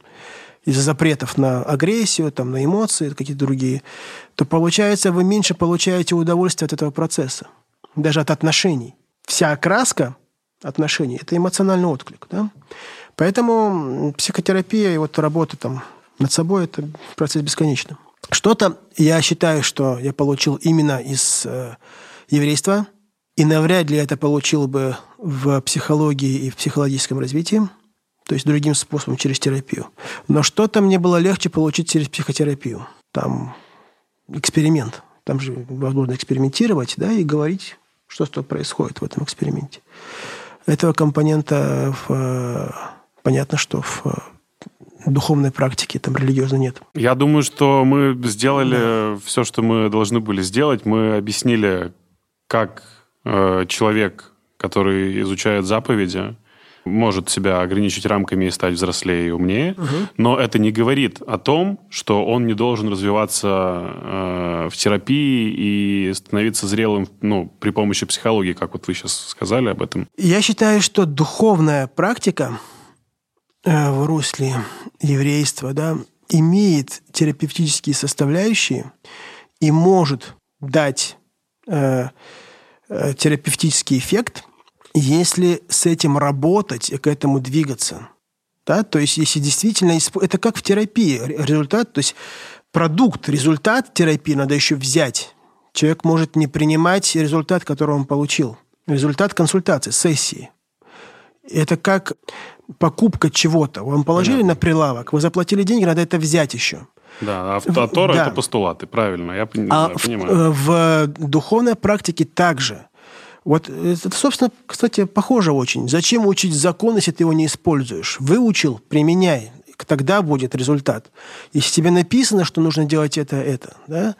из-за запретов на агрессию, там, на эмоции, какие-то другие, то получается, вы меньше получаете удовольствия от этого процесса, даже от отношений. Вся окраска отношений – это эмоциональный отклик. Да? Поэтому психотерапия и вот работа там над собой – это процесс бесконечный. Что-то я считаю, что я получил именно из э, еврейства, и навряд ли это получил бы в психологии и в психологическом развитии, то есть другим способом, через терапию. Но что-то мне было легче получить через психотерапию. Там эксперимент. Там же возможно экспериментировать, да, и говорить, что что происходит в этом эксперименте. Этого компонента в, э, понятно, что в духовной практики, там религиозно нет. Я думаю, что мы сделали да. все, что мы должны были сделать. Мы объяснили, как э, человек, который изучает заповеди, может себя ограничить рамками и стать взрослее и умнее, угу. но это не говорит о том, что он не должен развиваться э, в терапии и становиться зрелым ну, при помощи психологии, как вот вы сейчас сказали об этом. Я считаю, что духовная практика в русле еврейства, да, имеет терапевтические составляющие и может дать э, э, терапевтический эффект, если с этим работать и к этому двигаться. Да? То есть, если действительно... Это как в терапии. Результат, то есть продукт, результат терапии надо еще взять. Человек может не принимать результат, который он получил. Результат консультации, сессии. Это как покупка чего-то. Вам положили Понятно. на прилавок, вы заплатили деньги, надо это взять еще. Да, а, а Тора да. это постулаты, правильно, я, а понимаю. В, э, в духовной практике также. Вот это, собственно, кстати, похоже очень. Зачем учить закон, если ты его не используешь? Выучил, применяй. Тогда будет результат. Если тебе написано, что нужно делать это, это, да,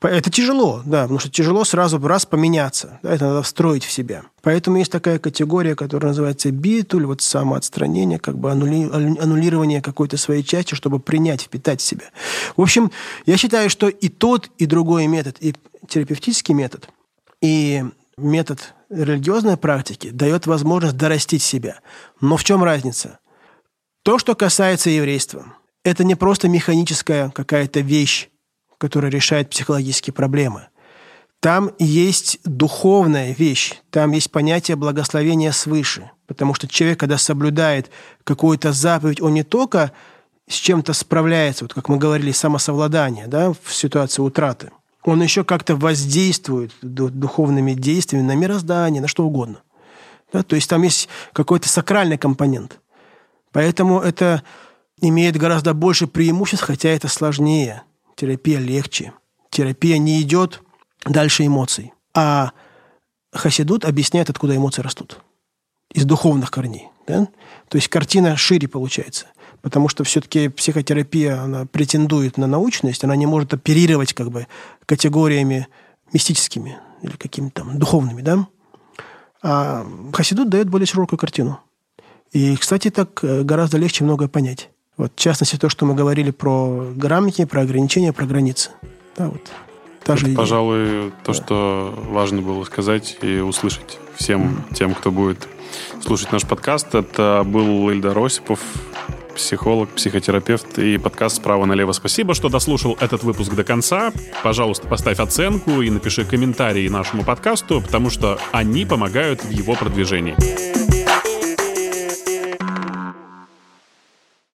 это тяжело, да, потому что тяжело сразу раз поменяться. Да, это надо встроить в себя. Поэтому есть такая категория, которая называется битуль, вот самоотстранение, как бы аннули, аннулирование какой-то своей части, чтобы принять, впитать в себя. В общем, я считаю, что и тот, и другой метод, и терапевтический метод, и метод религиозной практики дает возможность дорастить себя. Но в чем разница? То, что касается еврейства, это не просто механическая какая-то вещь, которая решает психологические проблемы. Там есть духовная вещь, там есть понятие благословения свыше. Потому что человек, когда соблюдает какую-то заповедь, он не только с чем-то справляется, вот как мы говорили, самосовладание да, в ситуации утраты. Он еще как-то воздействует духовными действиями на мироздание, на что угодно. Да, то есть там есть какой-то сакральный компонент. Поэтому это имеет гораздо больше преимуществ, хотя это сложнее – терапия легче. Терапия не идет дальше эмоций. А Хасидут объясняет, откуда эмоции растут. Из духовных корней. Да? То есть картина шире получается. Потому что все-таки психотерапия, она претендует на научность, она не может оперировать как бы категориями мистическими или какими-то там духовными, да? А Хасидут дает более широкую картину. И, кстати, так э, гораздо легче многое понять. Вот, в частности, то, что мы говорили про грамотки, про ограничения, про границы. Да, вот. Та Это, же идея. пожалуй, то, да. что важно было сказать и услышать всем mm-hmm. тем, кто будет слушать наш подкаст. Это был Ильдар Осипов, психолог, психотерапевт и подкаст «Справа налево». Спасибо, что дослушал этот выпуск до конца. Пожалуйста, поставь оценку и напиши комментарии нашему подкасту, потому что они помогают в его продвижении.